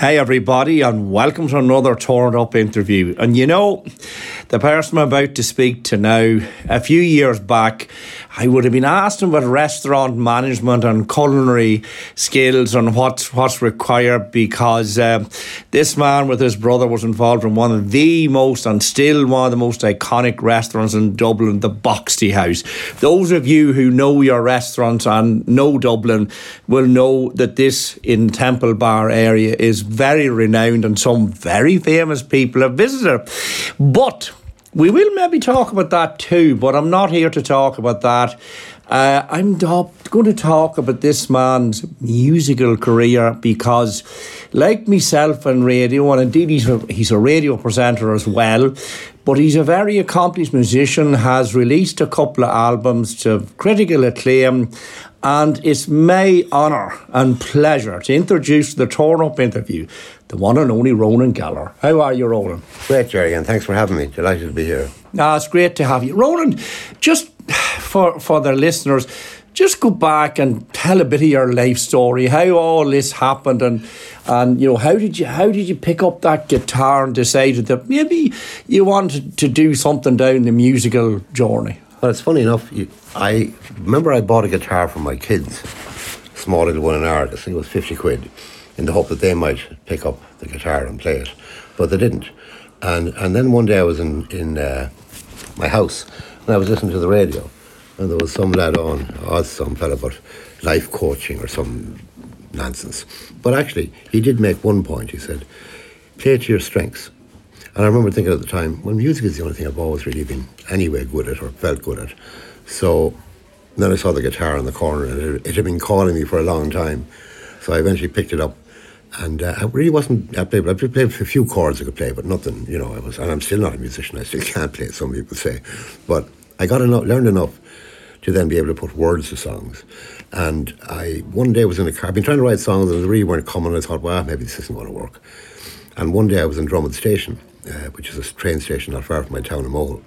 Hey, everybody, and welcome to another Torn Up interview. And you know, the person I'm about to speak to now, a few years back, I would have been asked about restaurant management and culinary skills and what's, what's required because um, this man with his brother was involved in one of the most and still one of the most iconic restaurants in Dublin, the Boxty House. Those of you who know your restaurants and know Dublin will know that this in Temple Bar area is very renowned and some very famous people have visited. But we will maybe talk about that too, but I'm not here to talk about that. Uh, I'm going to talk about this man's musical career because, like myself and radio, and indeed he's a, he's a radio presenter as well, but he's a very accomplished musician, has released a couple of albums to critical acclaim, and it's my honour and pleasure to introduce the Torn Up interview, the one and only Ronan Gallagher. How are you, Ronan? Great, Gerry, and thanks for having me. Delighted to be here. Ah, it's great to have you. Ronan, just for, for the listeners, just go back and tell a bit of your life story, how all this happened, and and you know how did you how did you pick up that guitar and decided that maybe you wanted to do something down the musical journey. Well, it's funny enough. You, I remember I bought a guitar for my kids, small little one in Ireland. I think it was fifty quid, in the hope that they might pick up the guitar and play it, but they didn't. And and then one day I was in in uh, my house and I was listening to the radio and there was some lad on, oh, some fella about life coaching or some nonsense. But actually, he did make one point. He said, play to your strengths. And I remember thinking at the time, well, music is the only thing I've always really been anyway good at or felt good at. So then I saw the guitar in the corner and it, it had been calling me for a long time. So I eventually picked it up. And uh, I really wasn't, I played, I played a few chords I could play, but nothing, you know, I was, and I'm still not a musician, I still can't play, some people say. But I got enough, learned enough to then be able to put words to songs. And I one day was in a car. I've been trying to write songs and they really weren't coming. I thought, well, maybe this isn't going to work. And one day I was in Dromod Station, uh, which is a train station not far from my town of Mohill.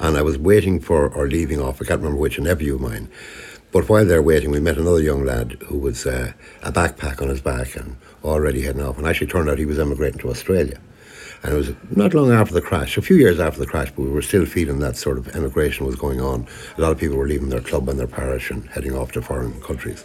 And I was waiting for or leaving off. I can't remember which, a nephew of mine. But while they're waiting, we met another young lad who was uh, a backpack on his back and already heading off. And actually turned out he was emigrating to Australia. And it was not long after the crash, a few years after the crash, but we were still feeling that sort of emigration was going on. A lot of people were leaving their club and their parish and heading off to foreign countries.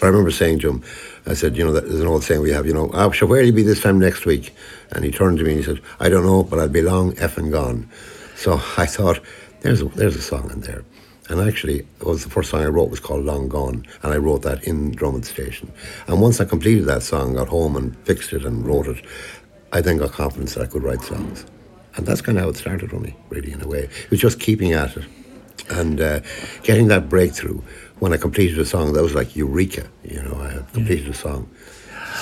But I remember saying to him, I said, you know, there's an old saying we have, you know, so where will you be this time next week? And he turned to me and he said, I don't know, but I'll be long effing gone. So I thought, there's a, there's a song in there. And actually, it was the first song I wrote was called Long Gone, and I wrote that in Dromod Station. And once I completed that song, got home and fixed it and wrote it, I then got confidence that I could write songs. And that's kind of how it started for me, really, in a way. It was just keeping at it and uh, getting that breakthrough. When I completed a song, that was like eureka, you know, I completed yeah. a song.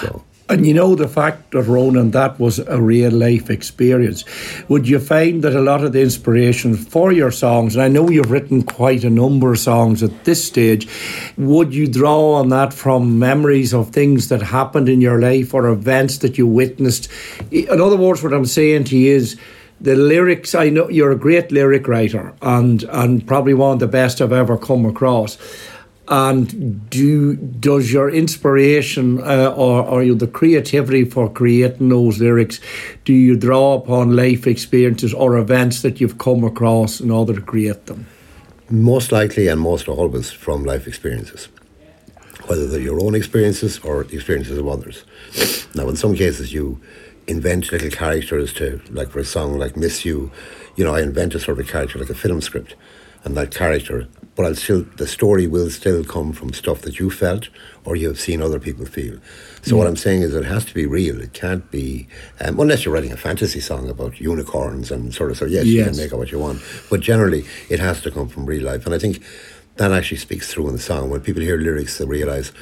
So. And you know the fact that Ronan, that was a real life experience. Would you find that a lot of the inspiration for your songs, and I know you've written quite a number of songs at this stage, would you draw on that from memories of things that happened in your life or events that you witnessed? In other words, what I'm saying to you is the lyrics. I know you're a great lyric writer and and probably one of the best I've ever come across and do does your inspiration uh, or, or you the creativity for creating those lyrics do you draw upon life experiences or events that you've come across in order to create them most likely and most always from life experiences whether they're your own experiences or the experiences of others. Now in some cases you invent little characters to like for a song like miss you. You know i invent a sort of character like a film script and that character but I'll still the story will still come from stuff that you felt or you have seen other people feel. So mm. what I'm saying is it has to be real. It can't be um, unless you're writing a fantasy song about unicorns and sort of so yes, yes, you can make it what you want. But generally, it has to come from real life, and I think that actually speaks through in the song when people hear lyrics they realise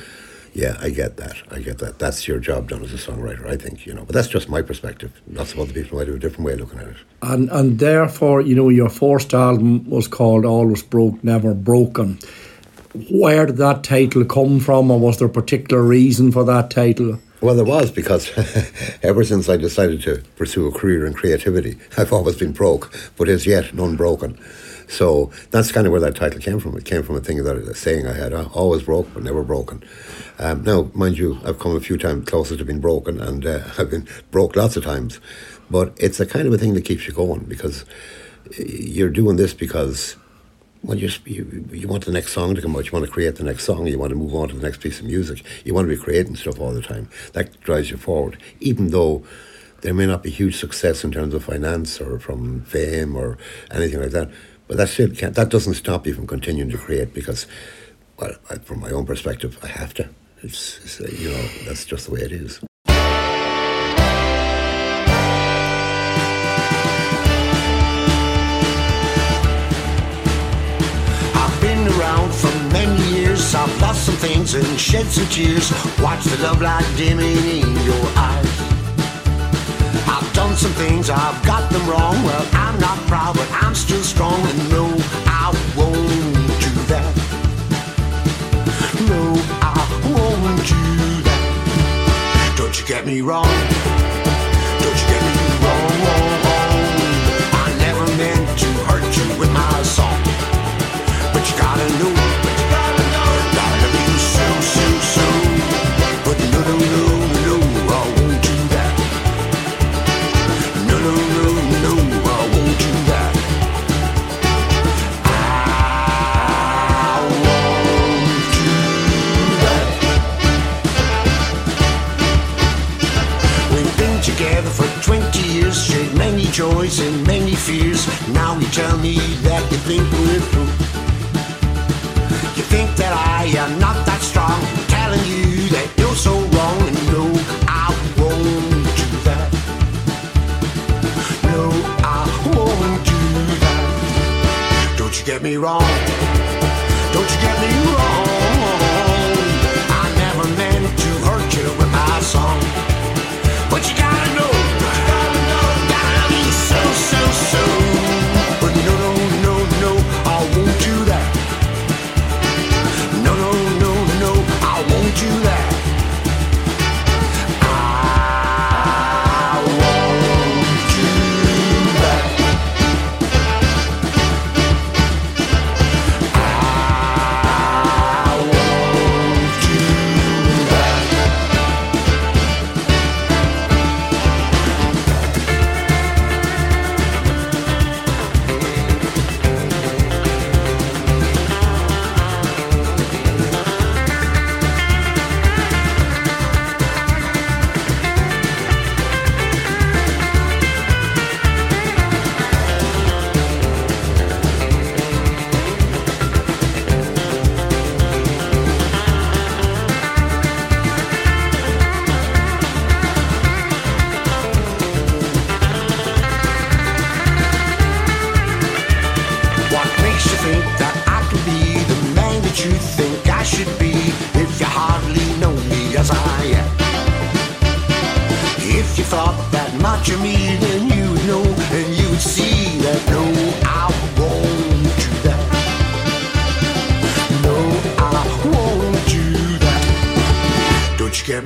yeah, I get that. I get that. That's your job done as a songwriter, I think, you know. But that's just my perspective. Lots of other people might have a different way of looking at it. And and therefore, you know, your first album was called Always Broke, Never Broken. Where did that title come from, or was there a particular reason for that title? Well, there was because ever since I decided to pursue a career in creativity, I've always been broke, but as yet none broken. So that's kind of where that title came from. It came from a thing that a saying I had: uh, "Always broke, but never broken." Um, now, mind you, I've come a few times closer to being broken, and uh, I've been broke lots of times. But it's a kind of a thing that keeps you going because you're doing this because well, you, you want the next song to come out. You want to create the next song. You want to move on to the next piece of music. You want to be creating stuff all the time. That drives you forward, even though there may not be huge success in terms of finance or from fame or anything like that. But that still can't, that doesn't stop you from continuing to create because, well, from my own perspective, I have to. It's, it's uh, you know that's just the way it is. I've lost some things and shed some tears. Watch the love light dimming in your eyes. I've done some things, I've got them wrong. Well, I'm not proud, but I'm still strong. And no, I won't do that. No, I won't do that. Don't you get me wrong. Don't you get me wrong. I get me wrong. Don't you get me wrong.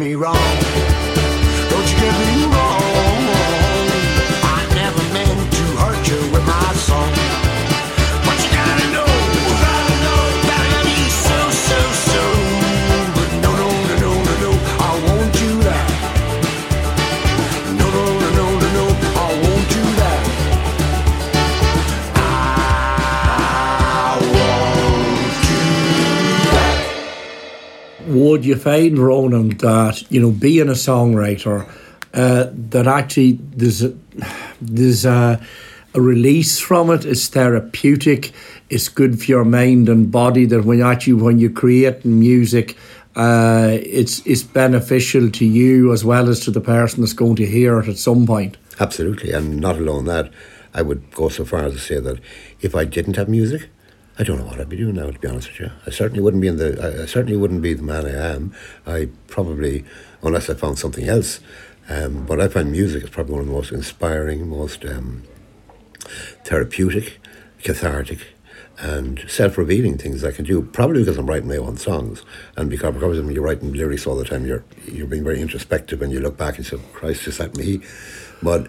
me wrong. Would you find, Ronan, that you know, being a songwriter, uh, that actually there's a, there's a, a release from it. It's therapeutic. It's good for your mind and body. That when actually when you create music, uh, it's it's beneficial to you as well as to the person that's going to hear it at some point. Absolutely, and not alone that. I would go so far as to say that if I didn't have music, I don't know what I'd be doing now. To be honest with you, I certainly wouldn't be in the. I, I certainly wouldn't be the man I am. I probably, unless I found something else. Um, but I find music is probably one of the most inspiring, most um, therapeutic, cathartic, and self-revealing things I can do. Probably because I'm writing my own songs, and because, because when you're writing lyrics all the time, you're you're being very introspective, and you look back and say, "Christ, is that me?" But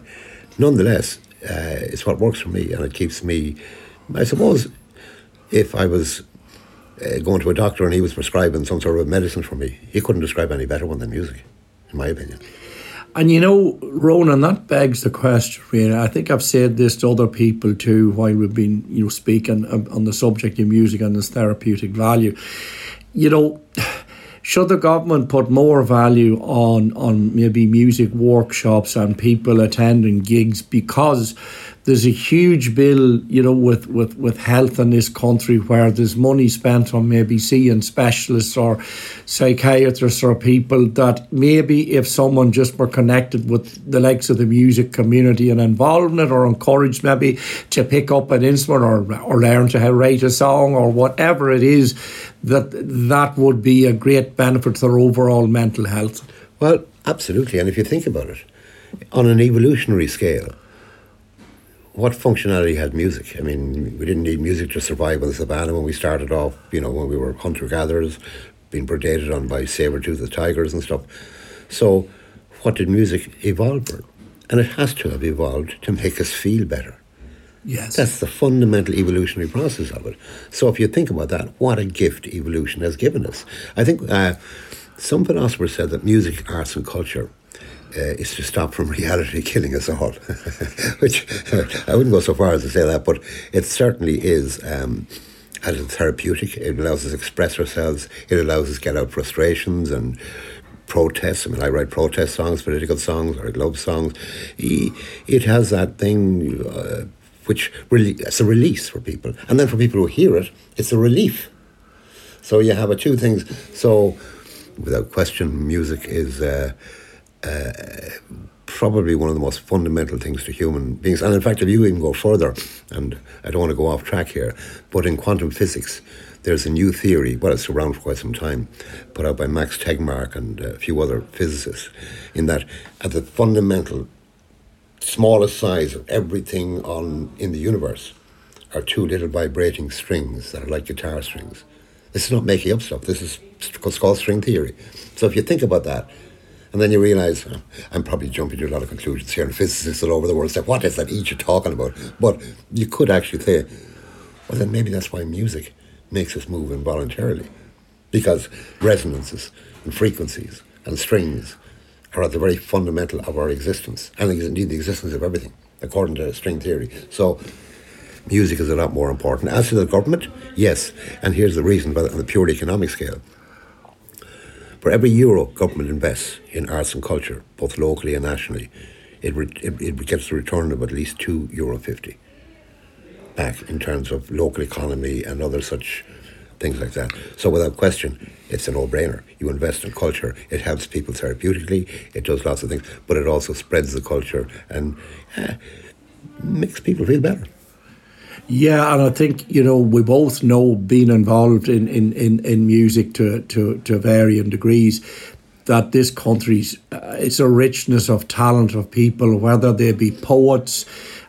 nonetheless, uh, it's what works for me, and it keeps me I suppose if I was uh, going to a doctor and he was prescribing some sort of medicine for me, he couldn't describe any better one than music, in my opinion. And you know, Ronan, that begs the question. Really, I think I've said this to other people too while we've been, you know, speaking on the subject of music and its therapeutic value. You know, should the government put more value on on maybe music workshops and people attending gigs because there's a huge bill, you know, with, with, with health in this country where there's money spent on maybe seeing specialists or psychiatrists or people that maybe if someone just were connected with the likes of the music community and involved in it or encouraged maybe to pick up an instrument or, or learn to write a song or whatever it is, that that would be a great benefit to their overall mental health. Well, absolutely. And if you think about it, on an evolutionary scale, what functionality had music? I mean, we didn't need music to survive in the savannah when we started off, you know, when we were hunter gatherers, being predated on by saber toothed tigers and stuff. So, what did music evolve for? And it has to have evolved to make us feel better. Yes. That's the fundamental evolutionary process of it. So, if you think about that, what a gift evolution has given us. I think uh, some philosophers said that music, arts, and culture uh, is to stop from reality killing us all. Which I wouldn't go so far as to say that, but it certainly is. Um, as therapeutic, it allows us to express ourselves. It allows us to get out frustrations and protests. I mean, I write protest songs, political songs, or love songs. It has that thing uh, which really it's a release for people, and then for people who hear it, it's a relief. So you have a two things. So, without question, music is. Uh, uh, probably one of the most fundamental things to human beings. And in fact, if you even go further, and I don't want to go off track here, but in quantum physics, there's a new theory, well, it's around for quite some time, put out by Max Tegmark and a few other physicists, in that at the fundamental smallest size of everything on in the universe are two little vibrating strings that are like guitar strings. This is not making up stuff. This is called string theory. So if you think about that, and then you realise, I'm probably jumping to a lot of conclusions here, and physicists all over the world say, what is that each you're talking about? But you could actually say, well, then maybe that's why music makes us move involuntarily. Because resonances and frequencies and strings are at the very fundamental of our existence, and indeed the existence of everything, according to string theory. So, music is a lot more important. As to the government, yes, and here's the reason, but on the purely economic scale. For every euro government invests in arts and culture, both locally and nationally, it, re- it, it gets a return of at least two euro fifty back in terms of local economy and other such things like that. So without question, it's a no-brainer. You invest in culture; it helps people therapeutically. It does lots of things, but it also spreads the culture and uh, makes people feel better. Yeah, and I think you know we both know being involved in in, in, in music to, to to varying degrees that this country's uh, it's a richness of talent of people, whether they be poets,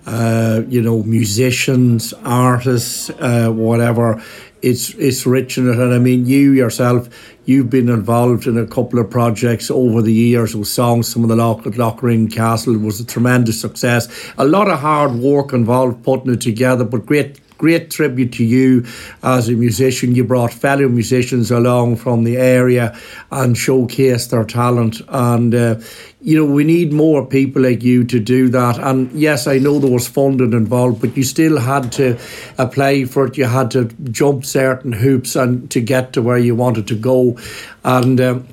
uh, you know, musicians, artists, uh, whatever. It's it's rich in it, and I mean, you yourself, you've been involved in a couple of projects over the years with songs. Some of the Loch, Lough Rynn Castle was a tremendous success. A lot of hard work involved putting it together, but great great tribute to you as a musician. You brought fellow musicians along from the area and showcased their talent. And, uh, you know, we need more people like you to do that. And yes, I know there was funding involved, but you still had to apply for it. You had to jump certain hoops and to get to where you wanted to go. And, um,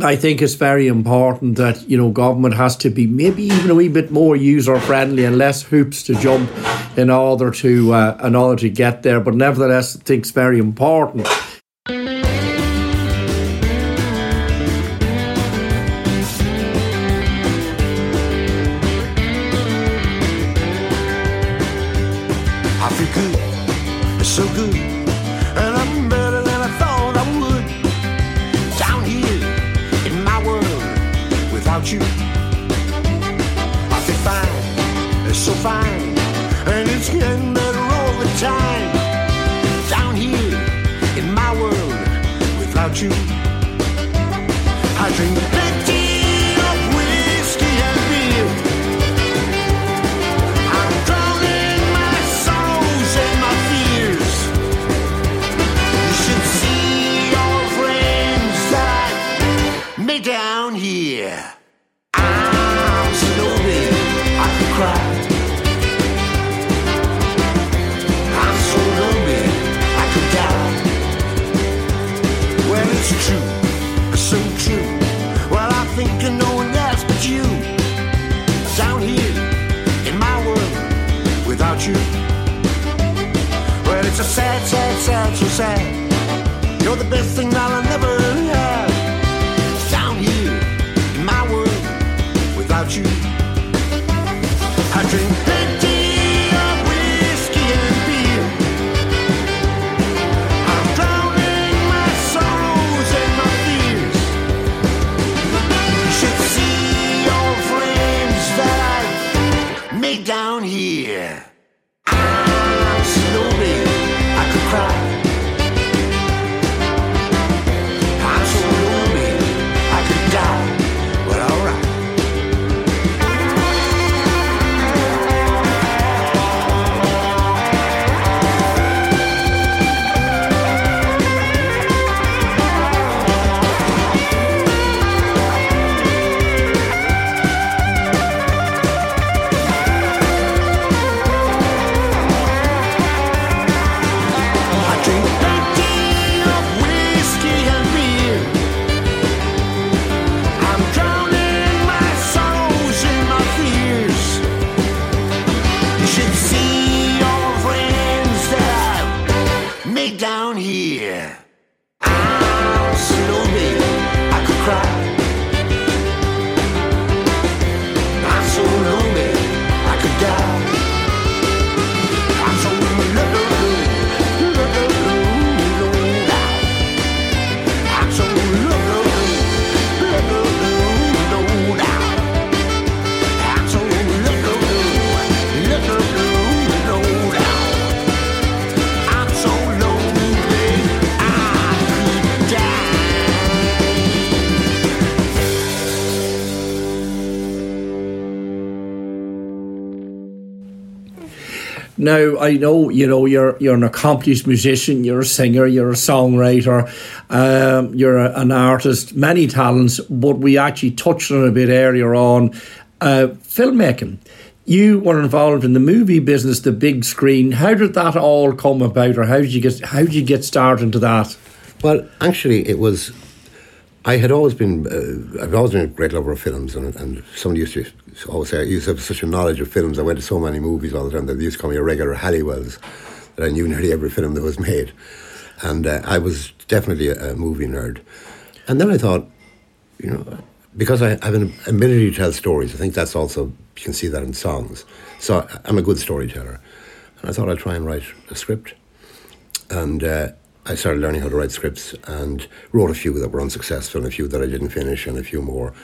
I think it's very important that you know government has to be maybe even a wee bit more user friendly and less hoops to jump in order to uh, in order to get there. But nevertheless, I think it's very important Well, it's true, so true. Well, I think of no one else but you. Down here in my world without you. Well, it's a sad, sad, sad, so sad. You're the best thing that I'll never have. Down here in my world without you. Now I know you know you're you're an accomplished musician, you're a singer, you're a songwriter, um, you're a, an artist, many talents. But we actually touched on a bit earlier on uh, filmmaking. You were involved in the movie business, the big screen. How did that all come about, or how did you get how did you get started into that? Well, actually, it was. I had always been. Uh, I've always been a great lover of films, and, and somebody used to always I used to have such a knowledge of films. I went to so many movies all the time that they used to call me a regular Halliwells, that I knew nearly every film that was made, and uh, I was definitely a, a movie nerd. And then I thought, you know, because I have an ability to tell stories, I think that's also you can see that in songs. So I'm a good storyteller, and I thought I'd try and write a script, and. Uh, I started learning how to write scripts and wrote a few that were unsuccessful and a few that I didn't finish and a few more.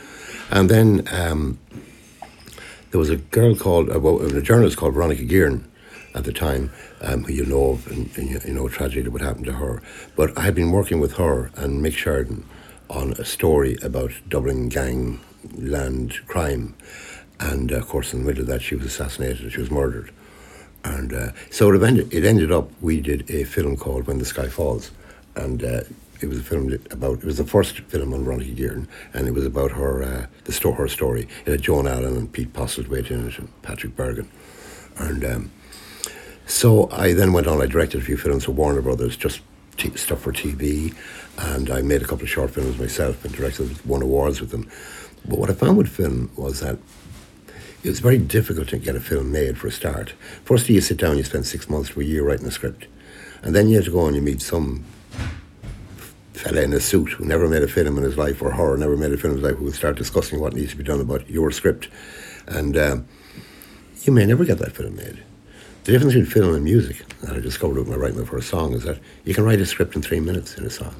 And then um, there was a girl called, well, a journalist called Veronica Guerin at the time, um, who you know of, and, and you, you know tragedy that would happen to her. But I had been working with her and Mick Sheridan on a story about Dublin gang land crime. And uh, of course, in the middle of that, she was assassinated, she was murdered. And uh, so it ended, it ended up, we did a film called When the Sky Falls. And uh, it was a film about, it was the first film on Veronica Guerin, and it was about her, uh, the sto- her story. It had Joan Allen and Pete Postlethwaite in it, and Patrick Bergin. And um, so I then went on, I directed a few films for Warner Brothers, just t- stuff for TV, and I made a couple of short films myself and directed, won awards with them. But what I found with film was that it was very difficult to get a film made for a start. Firstly, you sit down, you spend six months to a year writing a script, and then you have to go and you meet some fella in a suit who never made a film in his life, or her never made a film in his life, who will start discussing what needs to be done about your script, and um, you may never get that film made. The difference between film and music that I discovered with my writing my first song is that you can write a script in three minutes in a song.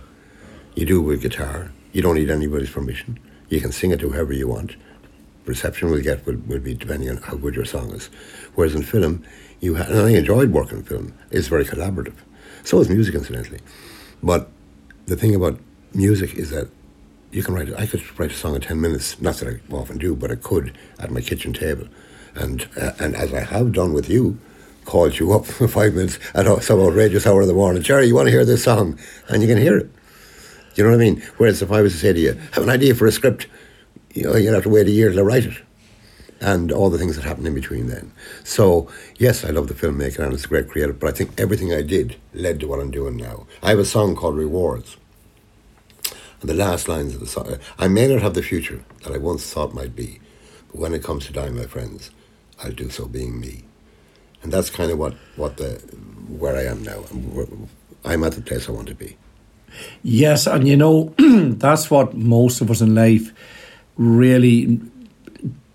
You do it with guitar. You don't need anybody's permission. You can sing it to whoever you want reception we'll get will, will be depending on how good your song is. Whereas in film, you ha- and I enjoyed working in film. It's very collaborative. So is music, incidentally. But the thing about music is that you can write. I could write a song in ten minutes. Not that I often do, but I could at my kitchen table, and uh, and as I have done with you, called you up for five minutes at some outrageous hour in the morning. Gerry, you want to hear this song, and you can hear it. You know what I mean? Whereas if I was to say to you, have an idea for a script, you know, you'd have to wait a year to write it. And all the things that happened in between then. So, yes, I love the filmmaker and it's a great creative, but I think everything I did led to what I'm doing now. I have a song called Rewards. And the last lines of the song I may not have the future that I once thought might be, but when it comes to dying, my friends, I'll do so being me. And that's kind of what, what the where I am now. I'm at the place I want to be. Yes, and you know, that's what most of us in life really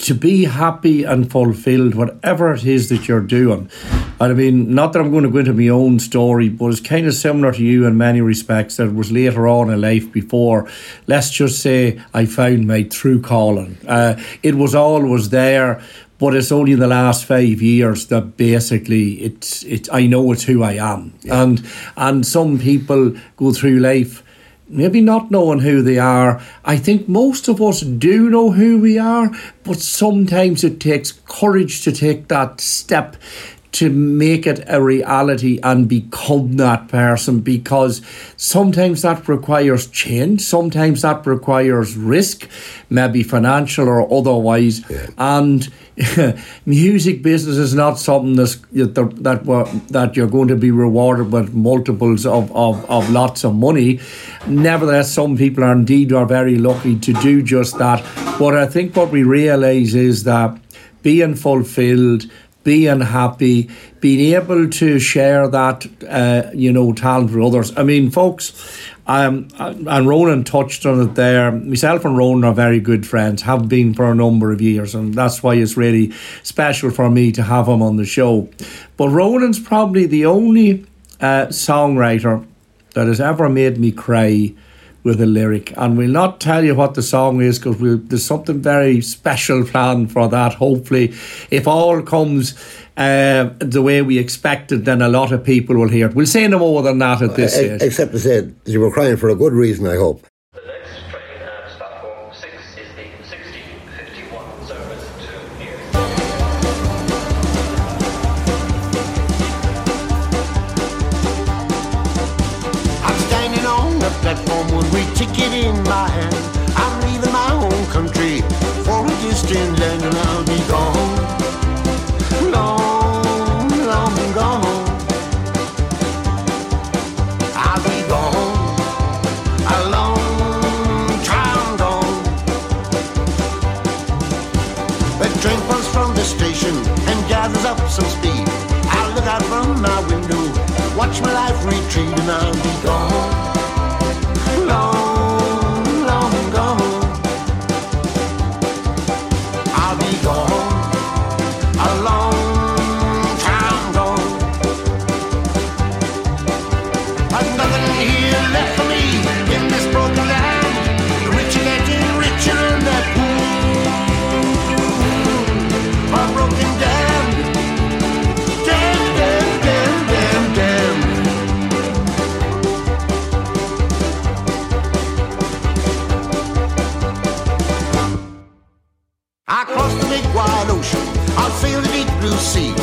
to be happy and fulfilled, whatever it is that you're doing. And I mean, not that I'm going to go into my own story, but it's kind of similar to you in many respects. That was later on in life before, let's just say, I found my true calling. Uh, it was always there, but it's only in the last five years that basically it's it's I know it's who I am, yeah. and and some people go through life maybe not knowing who they are. I think most of us do know who we are, but sometimes it takes courage to take that step to make it a reality and become that person because sometimes that requires change, sometimes that requires risk, maybe financial or otherwise. Yeah. And music business is not something that's, that that that you're going to be rewarded with multiples of, of, of lots of money. Nevertheless, some people are indeed are very lucky to do just that. But I think what we realise is that being fulfilled, being happy, being able to share that, uh, you know, talent with others. I mean, folks, um, and Ronan touched on it there. Myself and Ronan are very good friends, have been for a number of years, and that's why it's really special for me to have him on the show. But Ronan's probably the only uh, songwriter that has ever made me cry with a lyric. And we'll not tell you what the song is because we'll, there's something very special planned for that. Hopefully, if all comes uh, the way we expected, then a lot of people will hear it. We'll say no more than that at this uh, stage. Except to say you were crying for a good reason, I hope. Train pulls from the station and gathers up some speed. I look out from my window, watch my life retreat and I'll be gone. Take me. That's where I have to be, and